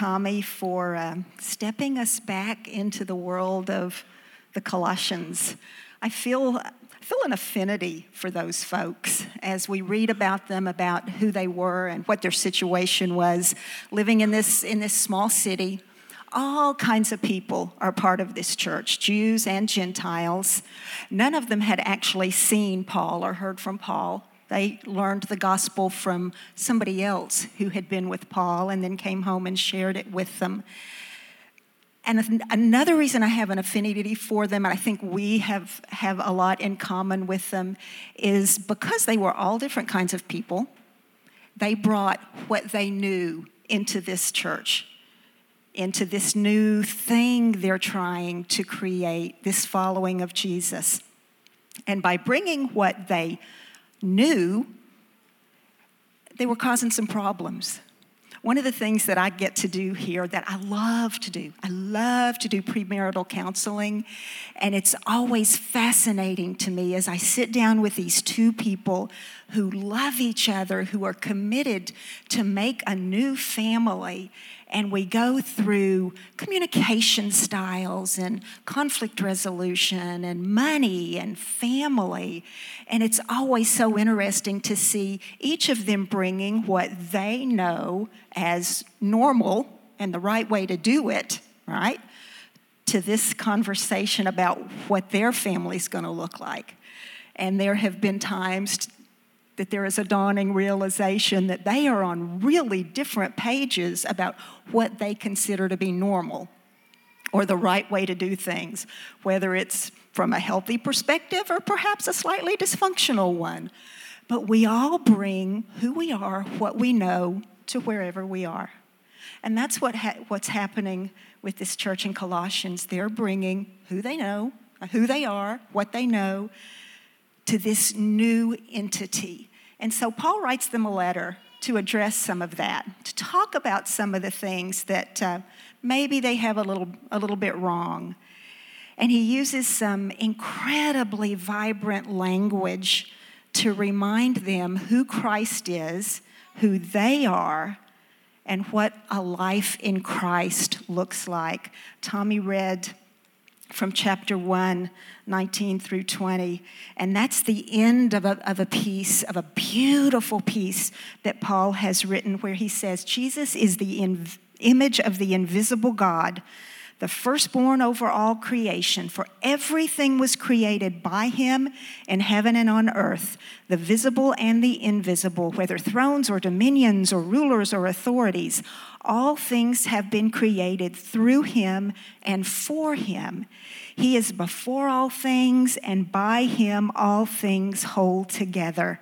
Tommy for uh, stepping us back into the world of the Colossians. I feel, I feel an affinity for those folks as we read about them, about who they were and what their situation was, living in this, in this small city. All kinds of people are part of this church, Jews and Gentiles. None of them had actually seen Paul or heard from Paul. They learned the gospel from somebody else who had been with Paul and then came home and shared it with them. And another reason I have an affinity for them, and I think we have, have a lot in common with them, is because they were all different kinds of people, they brought what they knew into this church, into this new thing they're trying to create, this following of Jesus. And by bringing what they knew they were causing some problems. One of the things that I get to do here that I love to do, I love to do premarital counseling, and it's always fascinating to me as I sit down with these two people who love each other, who are committed to make a new family, and we go through communication styles and conflict resolution and money and family. And it's always so interesting to see each of them bringing what they know as normal and the right way to do it, right? To this conversation about what their family's to look like. And there have been times that there is a dawning realization that they are on really different pages about what they consider to be normal or the right way to do things, whether it's from a healthy perspective or perhaps a slightly dysfunctional one. But we all bring who we are, what we know, to wherever we are. And that's what ha- what's happening with this church in Colossians. They're bringing who they know, who they are, what they know, to this new entity and so Paul writes them a letter to address some of that, to talk about some of the things that uh, maybe they have a little, a little bit wrong. And he uses some incredibly vibrant language to remind them who Christ is, who they are, and what a life in Christ looks like. Tommy read from chapter 1, 19 through 20. And that's the end of a, of a piece, of a beautiful piece that Paul has written where he says, Jesus is the image of the invisible God the firstborn over all creation, for everything was created by him in heaven and on earth, the visible and the invisible, whether thrones or dominions or rulers or authorities. All things have been created through him and for him. He is before all things, and by him all things hold together.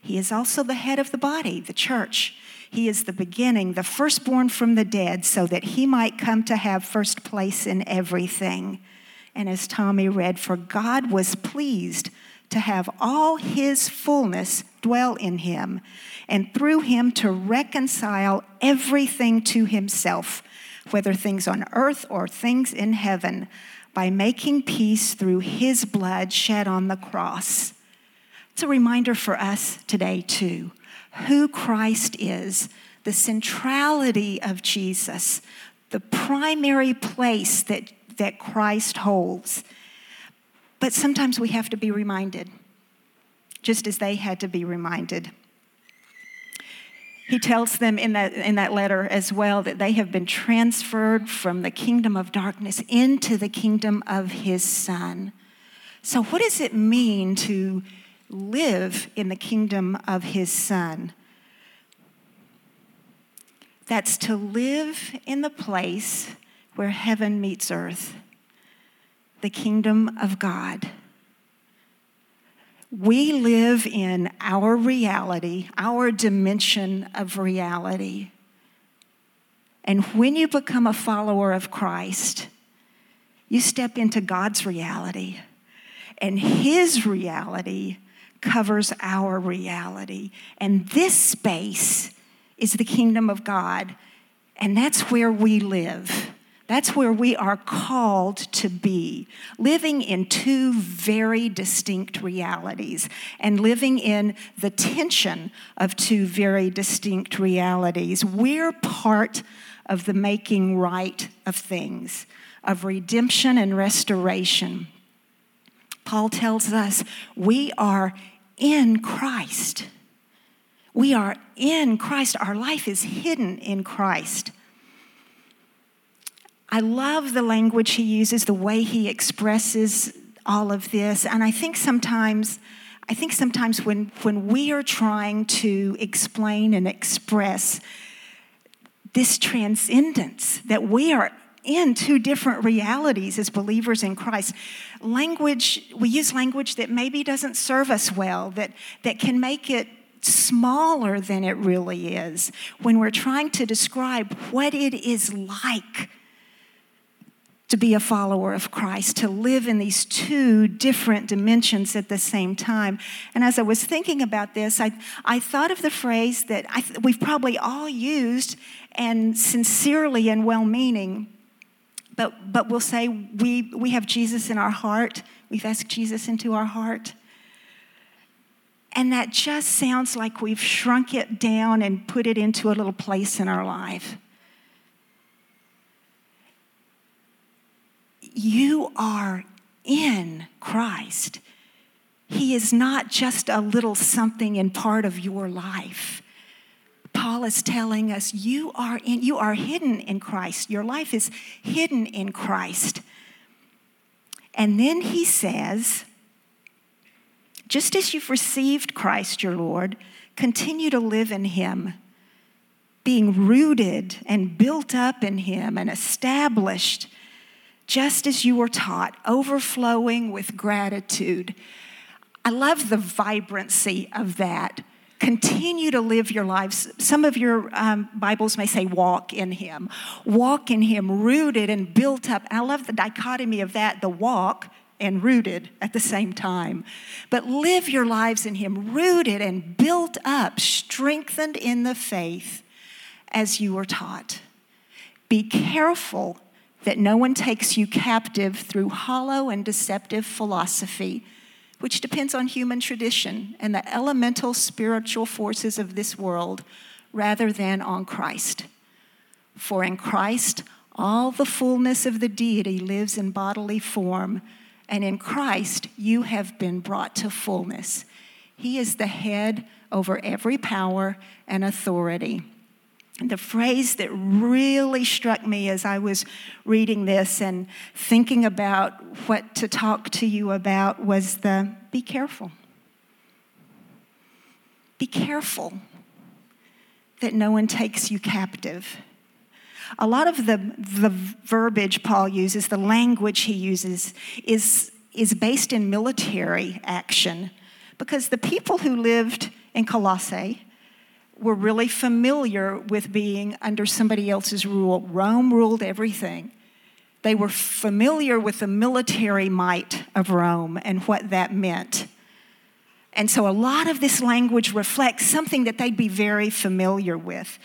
He is also the head of the body, the church. He is the beginning, the firstborn from the dead, so that he might come to have first place in everything. And as Tommy read, for God was pleased to have all his fullness dwell in him, and through him to reconcile everything to himself, whether things on earth or things in heaven, by making peace through his blood shed on the cross. It's a reminder for us today, too who Christ is, the centrality of Jesus, the primary place that, that Christ holds. But sometimes we have to be reminded, just as they had to be reminded. He tells them in that, in that letter as well that they have been transferred from the kingdom of darkness into the kingdom of his son. So, what does it mean to live in the kingdom of his Son. That's to live in the place where heaven meets earth, the kingdom of God. We live in our reality, our dimension of reality. And when you become a follower of Christ, you step into God's reality. And His reality covers our reality. And this space is the kingdom of God. And that's where we live. That's where we are called to be, living in two very distinct realities and living in the tension of two very distinct realities. We're part of the making right of things, of redemption and restoration. Paul tells us we are in Christ. We are in Christ. Our life is hidden in Christ. I love the language he uses, the way he expresses all of this. And I think sometimes, I think sometimes when, when we are trying to explain and express this transcendence, that we are in two different realities as believers in Christ. Language, we use language that maybe doesn't serve us well, that, that can make it smaller than it really is when we're trying to describe what it is like to be a follower of Christ, to live in these two different dimensions at the same time. And as I was thinking about this, I, I thought of the phrase that I, we've probably all used and sincerely and well meaning, but, but we'll say we, we have Jesus in our heart, we've asked Jesus into our heart. And that just sounds like we've shrunk it down and put it into a little place in our life. You are in Christ. He is not just a little something in part of your life. Paul is telling us you are in you are hidden in Christ. Your life is hidden in Christ. And then he says, just as you've received Christ your Lord, continue to live in him, being rooted and built up in him and established just as you were taught, overflowing with gratitude. I love the vibrancy of that. Continue to live your lives. Some of your um, Bibles may say, walk in Him. Walk in Him, rooted and built up. I love the dichotomy of that the walk and rooted at the same time. But live your lives in Him, rooted and built up, strengthened in the faith as you were taught. Be careful that no one takes you captive through hollow and deceptive philosophy, which depends on human tradition and the elemental spiritual forces of this world rather than on Christ. For in Christ, all the fullness of the deity lives in bodily form, and in Christ, you have been brought to fullness. He is the head over every power and authority the phrase that really struck me as I was reading this and thinking about what to talk to you about was the be careful. Be careful that no one takes you captive. A lot of the, the verbiage Paul uses, the language he uses, is, is based in military action because the people who lived in Colossae were really familiar with being under somebody else's rule. Rome ruled everything. They were familiar with the military might of Rome and what that meant. And so a lot of this language reflects something that they'd be very familiar with.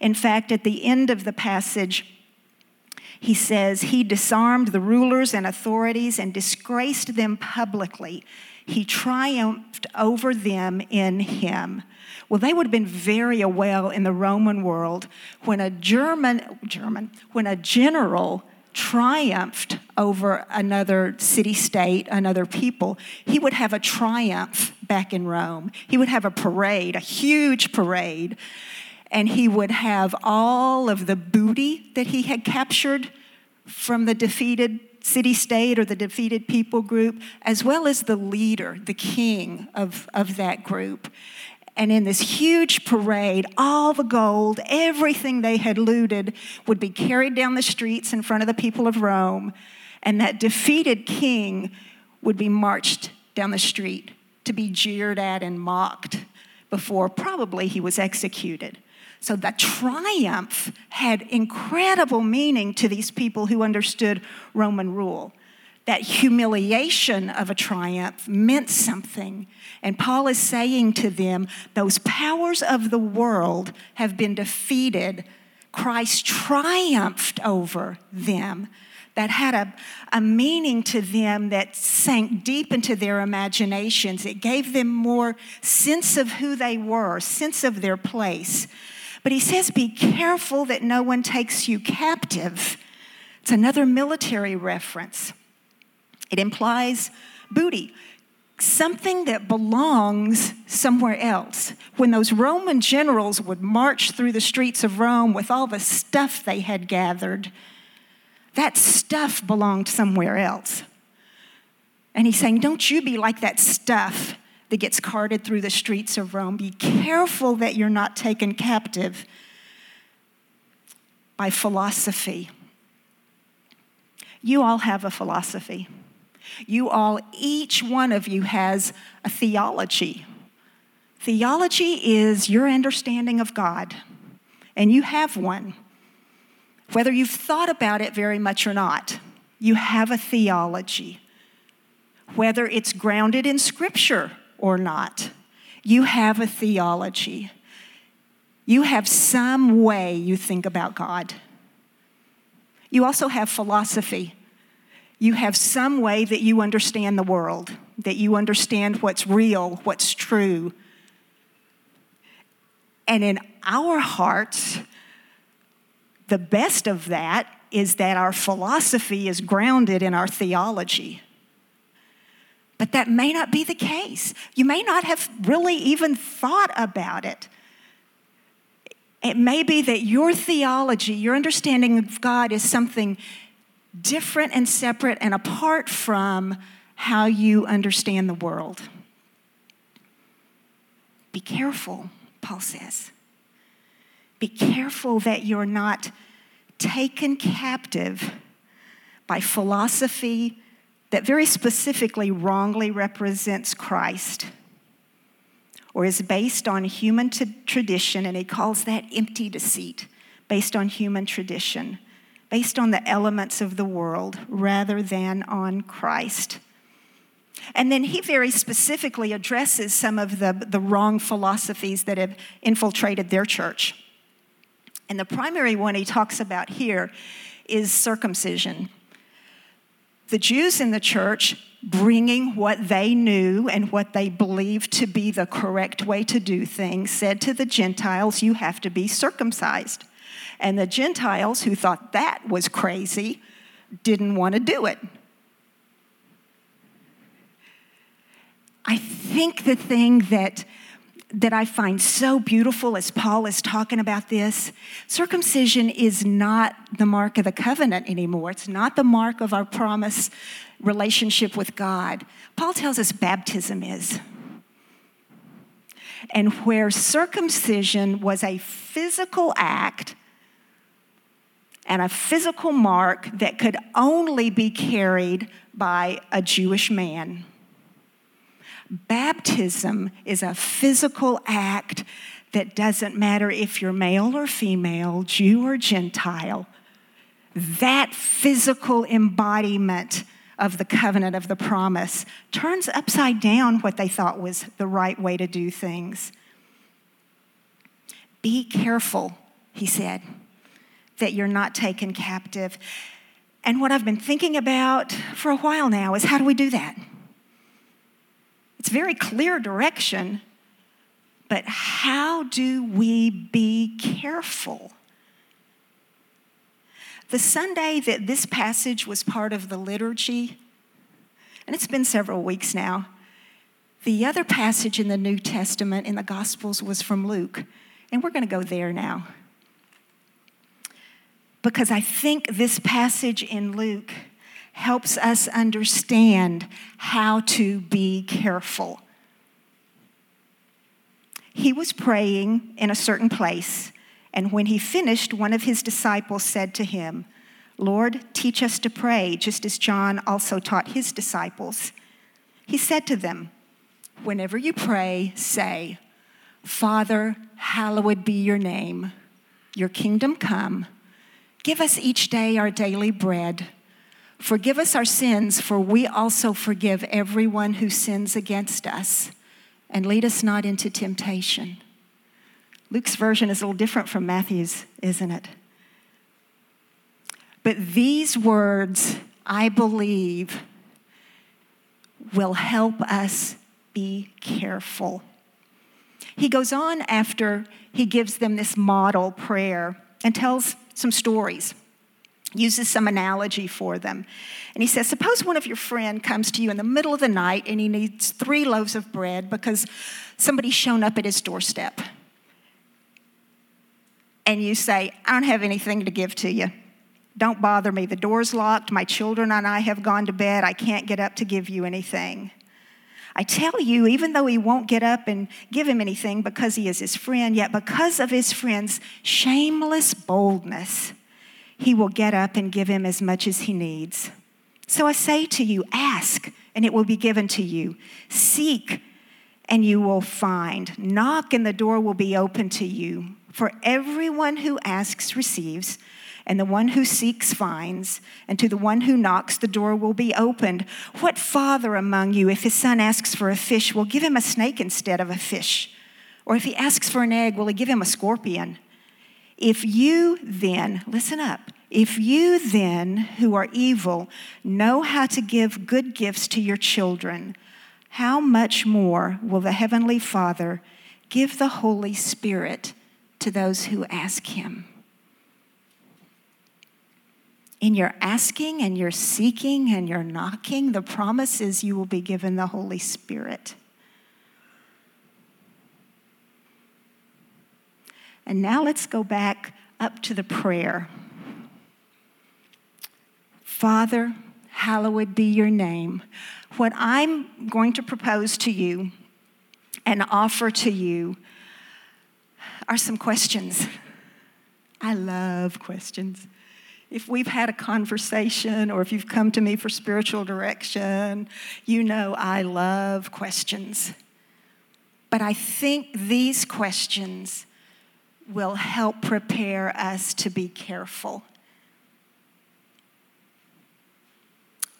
In fact, at the end of the passage, he says, He disarmed the rulers and authorities and disgraced them publicly. He triumphed over them in him. Well, they would have been very well in the Roman world when a German, German, when a general triumphed over another city state, another people, he would have a triumph back in Rome. He would have a parade, a huge parade, and he would have all of the booty that he had captured from the defeated city state or the defeated people group, as well as the leader, the king of, of that group and in this huge parade, all the gold, everything they had looted would be carried down the streets in front of the people of Rome, and that defeated king would be marched down the street to be jeered at and mocked before probably he was executed. So the triumph had incredible meaning to these people who understood Roman rule that humiliation of a triumph meant something. And Paul is saying to them, those powers of the world have been defeated. Christ triumphed over them. That had a, a meaning to them that sank deep into their imaginations. It gave them more sense of who they were, sense of their place. But he says, Be careful that no one takes you captive. It's another military reference. It implies booty, something that belongs somewhere else. When those Roman generals would march through the streets of Rome with all the stuff they had gathered, that stuff belonged somewhere else. And he's saying, Don't you be like that stuff that gets carted through the streets of Rome. Be careful that you're not taken captive by philosophy. You all have a philosophy. You all, each one of you has a theology. Theology is your understanding of God, and you have one. Whether you've thought about it very much or not, you have a theology. Whether it's grounded in Scripture or not. You have a theology. You have some way you think about God. You also have philosophy. You have some way that you understand the world, that you understand what's real, what's true. And in our hearts, the best of that is that our philosophy is grounded in our theology. But that may not be the case. You may not have really even thought about it. It may be that your theology, your understanding of God is something different and separate and apart from how you understand the world. Be careful, Paul says. Be careful that you're not taken captive by philosophy that very specifically wrongly represents Christ or is based on human t- tradition, and he calls that empty deceit, based on human tradition, based on the elements of the world rather than on Christ. And then he very specifically addresses some of the, the wrong philosophies that have infiltrated their church. And the primary one he talks about here is circumcision the Jews in the church bringing what they knew and what they believed to be the correct way to do things, said to the Gentiles, You have to be circumcised. And the Gentiles, who thought that was crazy, didn't want to do it. I think the thing that that I find so beautiful as Paul is talking about this. Circumcision is not the mark of the covenant anymore, it's not the mark of our promise relationship with God. Paul tells us baptism is. And where circumcision was a physical act and a physical mark that could only be carried by a Jewish man Baptism is a physical act that doesn't matter if you're male or female, Jew or Gentile. That physical embodiment of the covenant of the promise turns upside down what they thought was the right way to do things. Be careful, he said, that you're not taken captive. And what I've been thinking about for a while now is how do we do that? It's very clear direction, but how do we be careful? The Sunday that this passage was part of the liturgy, and it's been several weeks now, the other passage in the New Testament in the Gospels was from Luke, and we're going to go there now. Because I think this passage in Luke helps us understand how to be careful. He was praying in a certain place, and when he finished, one of his disciples said to him, Lord, teach us to pray, just as John also taught his disciples. He said to them, Whenever you pray, say, Father, hallowed be your name, your kingdom come. Give us each day our daily bread Forgive us our sins, for we also forgive everyone who sins against us. And lead us not into temptation. Luke's version is a little different from Matthew's, isn't it? But these words, I believe, will help us be careful. He goes on after he gives them this model prayer and tells some stories uses some analogy for them. And he says, Suppose one of your friend comes to you in the middle of the night and he needs three loaves of bread because somebody's shown up at his doorstep. And you say, I don't have anything to give to you. Don't bother me. The door's locked. My children and I have gone to bed. I can't get up to give you anything. I tell you, even though he won't get up and give him anything because he is his friend, yet because of his friend's shameless boldness, he will get up and give him as much as he needs. So I say to you, ask, and it will be given to you. Seek, and you will find. Knock, and the door will be open to you. For everyone who asks receives, and the one who seeks finds, and to the one who knocks, the door will be opened. What father among you, if his son asks for a fish, will give him a snake instead of a fish? Or if he asks for an egg, will he give him a scorpion? If you then, listen up, if you then, who are evil, know how to give good gifts to your children, how much more will the Heavenly Father give the Holy Spirit to those who ask Him? In your asking and your seeking and your knocking, the promise is you will be given the Holy Spirit. And now let's go back up to the prayer. Father, hallowed be your name. What I'm going to propose to you and offer to you are some questions. I love questions. If we've had a conversation or if you've come to me for spiritual direction, you know I love questions. But I think these questions will help prepare us to be careful.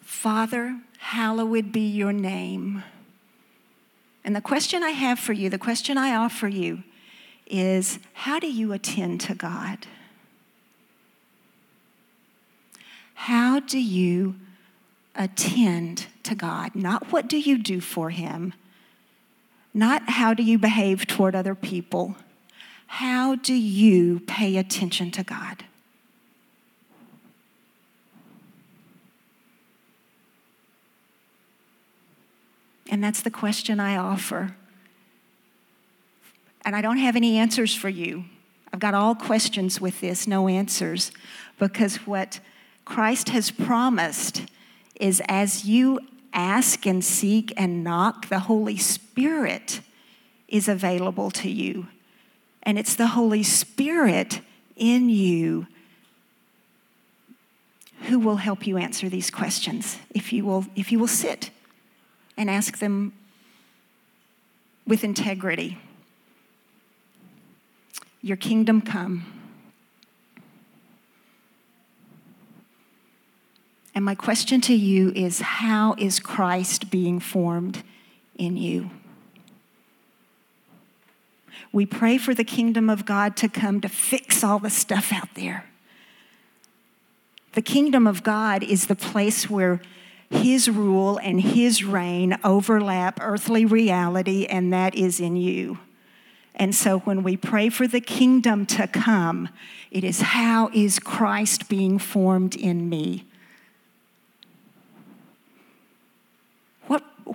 Father, hallowed be your name. And the question I have for you, the question I offer you, is how do you attend to God? How do you attend to God? Not what do you do for Him, not how do you behave toward other people how do you pay attention to God? And that's the question I offer. And I don't have any answers for you. I've got all questions with this, no answers, because what Christ has promised is as you ask and seek and knock, the Holy Spirit is available to you and it's the Holy Spirit in you who will help you answer these questions if you will, if you will sit and ask them with integrity. Your kingdom come. And my question to you is how is Christ being formed in you? We pray for the kingdom of God to come to fix all the stuff out there. The kingdom of God is the place where his rule and his reign overlap earthly reality, and that is in you. And so when we pray for the kingdom to come, it is how is Christ being formed in me?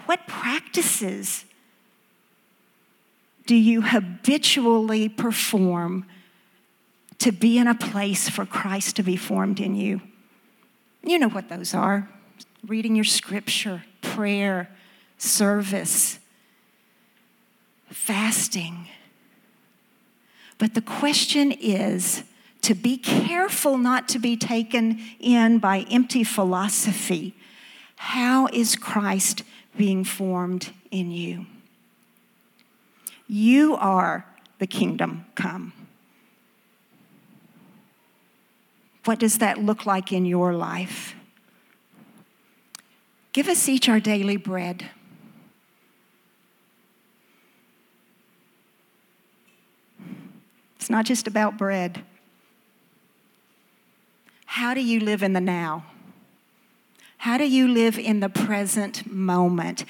What, practices do you habitually perform to be in a place for Christ to be formed in you? You know what those are reading your scripture, prayer, service, fasting. But the question is to be careful not to be taken in by empty philosophy. How is Christ being formed in you? You are the kingdom come. What does that look like in your life? Give us each our daily bread. It's not just about bread. How do you live in the now? How do you live in the present moment?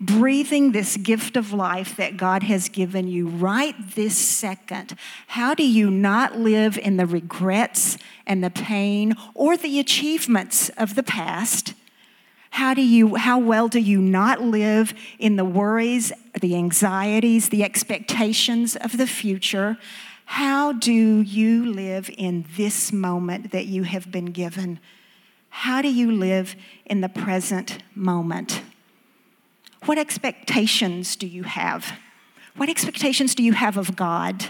Breathing this gift of life that God has given you right this second. How do you not live in the regrets and the pain or the achievements of the past? How do you how well do you not live in the worries, the anxieties, the expectations of the future? How do you live in this moment that you have been given? How do you live in the present moment? What expectations do you have? What expectations do you have of God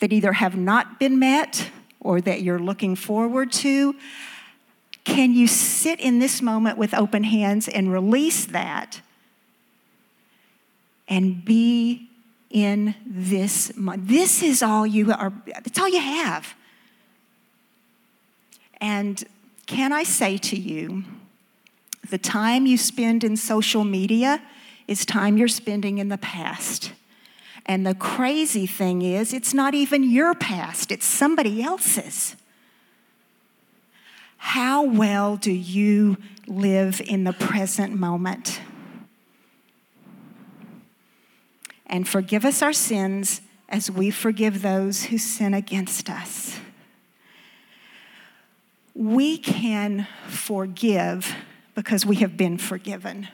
that either have not been met or that you're looking forward to? Can you sit in this moment with open hands and release that and be in this moment? This is all you are, it's all you have. And can I say to you, the time you spend in social media is time you're spending in the past. And the crazy thing is, it's not even your past, it's somebody else's. How well do you live in the present moment? And forgive us our sins as we forgive those who sin against us. We can forgive because we have been forgiven.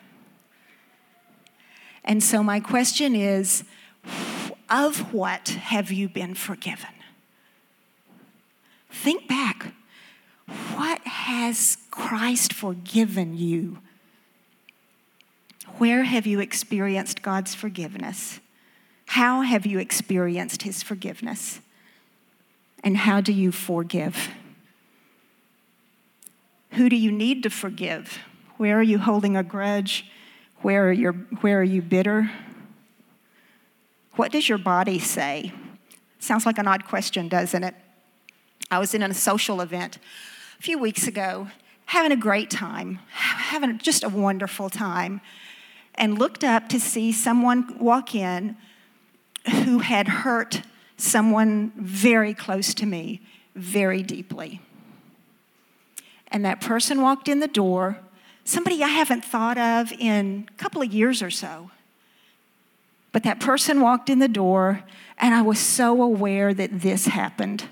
And so, my question is of what have you been forgiven? Think back. What has Christ forgiven you? Where have you experienced God's forgiveness? How have you experienced His forgiveness? And how do you forgive? Who do you need to forgive? Where are you holding a grudge? Where are, you, where are you bitter? What does your body say? Sounds like an odd question, doesn't it? I was in a social event a few weeks ago, having a great time, having just a wonderful time, and looked up to see someone walk in who had hurt someone very close to me very deeply. And that person walked in the door, somebody I haven't thought of in a couple of years or so. But that person walked in the door, and I was so aware that this happened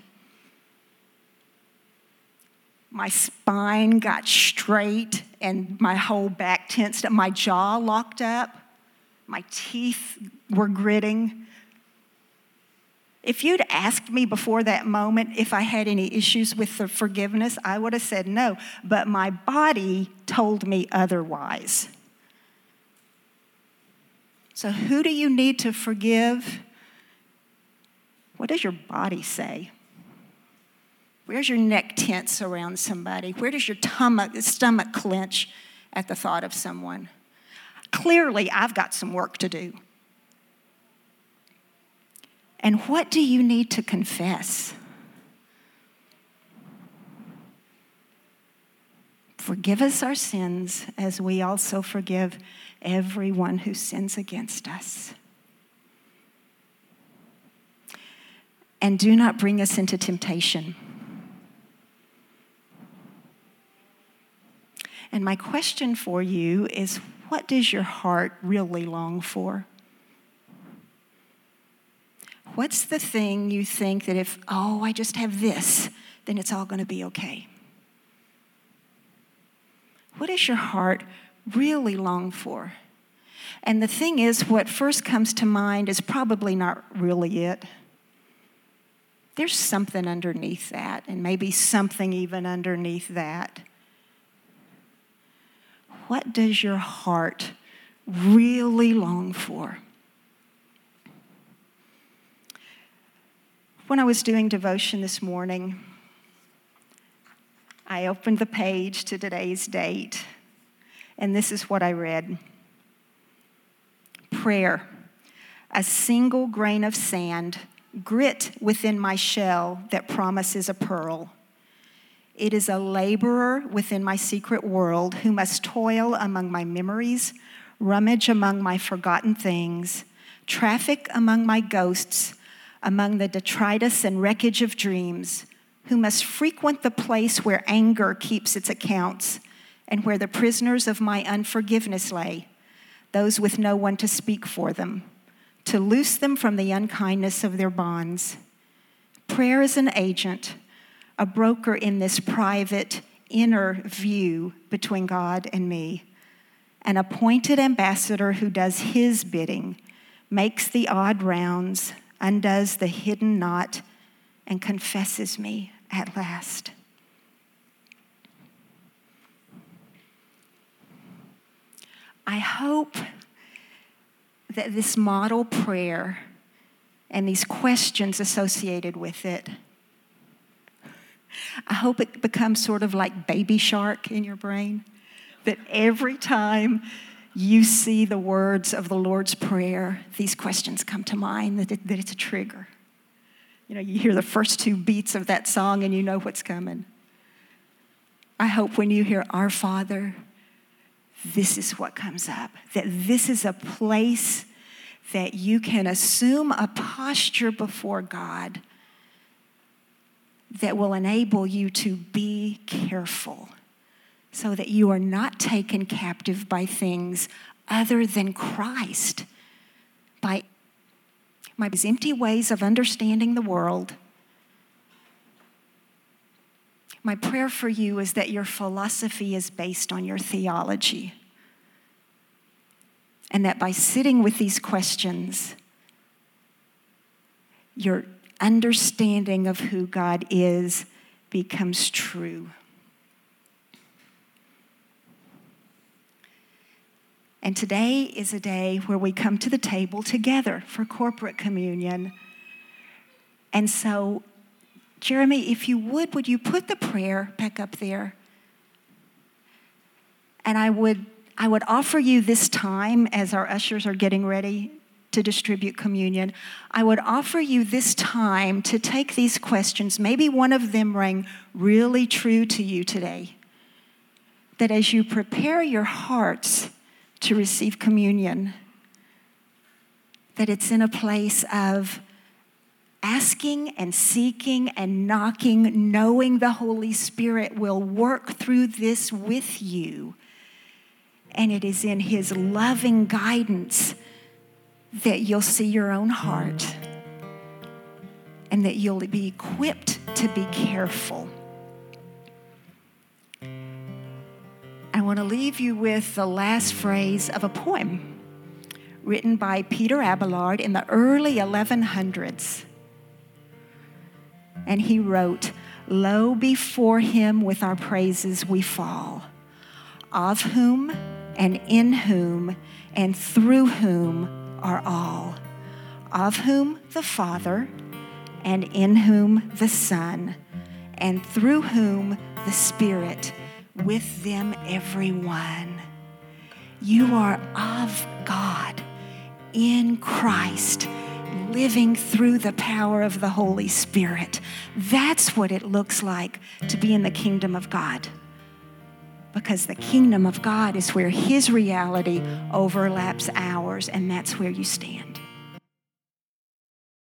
my spine got straight and my whole back tensed up. My jaw locked up. My teeth were gritting. If you'd asked me before that moment if I had any issues with the forgiveness, I would have said no. But my body told me otherwise. So, who do you need to forgive? What does your body say? Where's your neck tense around somebody? Where does your stomach, stomach clench at the thought of someone? Clearly, I've got some work to do. And what do you need to confess? Forgive us our sins as we also forgive everyone who sins against us. And do not bring us into temptation And my question for you is what does your heart really long for? What's the thing you think that if, oh, I just have this, then it's all going to be okay? What does your heart really long for? And the thing is, what first comes to mind is probably not really it. There's something underneath that, and maybe something even underneath that what does your heart really long for? When I was doing devotion this morning, I opened the page to today's date, and this is what I read Prayer, a single grain of sand, grit within my shell that promises a pearl. It is a laborer within my secret world who must toil among my memories, rummage among my forgotten things, traffic among my ghosts, among the detritus and wreckage of dreams, who must frequent the place where anger keeps its accounts and where the prisoners of my unforgiveness lay, those with no one to speak for them, to loose them from the unkindness of their bonds. Prayer is an agent, a broker in this private, inner view between God and me, an appointed ambassador who does his bidding, makes the odd rounds, undoes the hidden knot, and confesses me at last. I hope that this model prayer and these questions associated with it, I hope it becomes sort of like baby shark in your brain. That every time you see the words of the Lord's Prayer, these questions come to mind, that, it, that it's a trigger. You know, you hear the first two beats of that song and you know what's coming. I hope when you hear Our Father, this is what comes up. That this is a place that you can assume a posture before God that will enable you to be careful so that you are not taken captive by things other than Christ, by my empty ways of understanding the world. My prayer for you is that your philosophy is based on your theology. And that by sitting with these questions, your understanding of who God is becomes true. And today is a day where we come to the table together for corporate communion. And so, Jeremy, if you would, would you put the prayer back up there? And I would, I would offer you this time as our ushers are getting ready to distribute communion. I would offer you this time to take these questions. Maybe one of them rang really true to you today. That as you prepare your hearts to receive communion, that it's in a place of asking and seeking and knocking, knowing the Holy Spirit will work through this with you. And it is in His loving guidance that you'll see your own heart and that you'll be equipped to be careful. Want to leave you with the last phrase of a poem written by Peter Abelard in the early 1100s. And he wrote, Lo, before him with our praises we fall, of whom and in whom and through whom are all, of whom the Father, and in whom the Son, and through whom the Spirit, with them everyone. You are of God in Christ, living through the power of the Holy Spirit. That's what it looks like to be in the kingdom of God because the kingdom of God is where His reality overlaps ours, and that's where you stand.